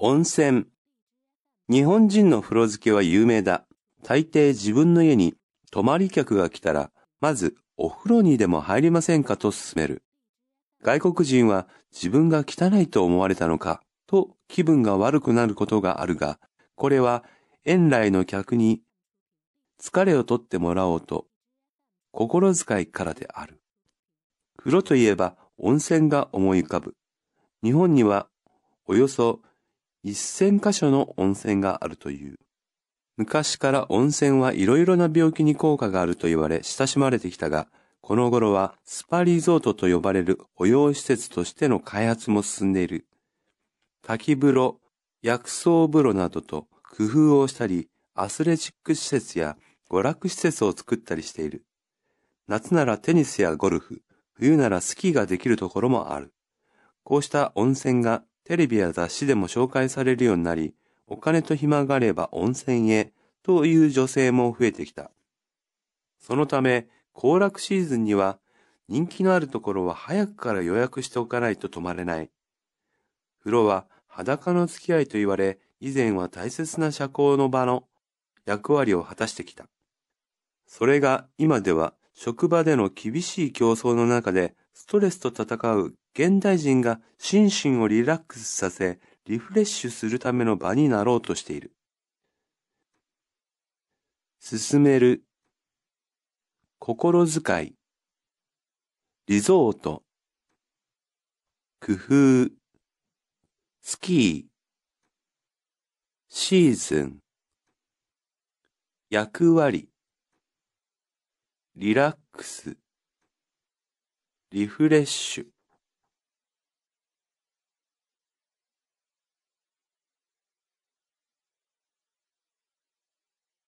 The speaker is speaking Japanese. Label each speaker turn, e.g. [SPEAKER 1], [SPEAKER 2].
[SPEAKER 1] 温泉。日本人の風呂付けは有名だ。大抵自分の家に泊まり客が来たら、まずお風呂にでも入りませんかと勧める。外国人は自分が汚いと思われたのかと気分が悪くなることがあるが、これは遠来の客に疲れを取ってもらおうと心遣いからである。風呂といえば温泉が思い浮かぶ。日本にはおよそ1000箇所の温泉があるという。昔から温泉はいろいろな病気に効果があると言われ親しまれてきたが、この頃はスパリゾートと呼ばれる保養施設としての開発も進んでいる。滝風呂、薬草風呂などと工夫をしたり、アスレチック施設や娯楽施設を作ったりしている。夏ならテニスやゴルフ、冬ならスキーができるところもある。こうした温泉がテレビや雑誌でも紹介されるようになり、お金と暇があれば温泉へという女性も増えてきた。そのため、行楽シーズンには人気のあるところは早くから予約しておかないと泊まれない。風呂は裸の付き合いと言われ、以前は大切な社交の場の役割を果たしてきた。それが今では職場での厳しい競争の中でストレスと戦う現代人が心身をリラックスさせリフレッシュするための場になろうとしている。進める、心遣い、リゾート、工夫、スキー、シーズン、役割、リラックス、リフレッシュ。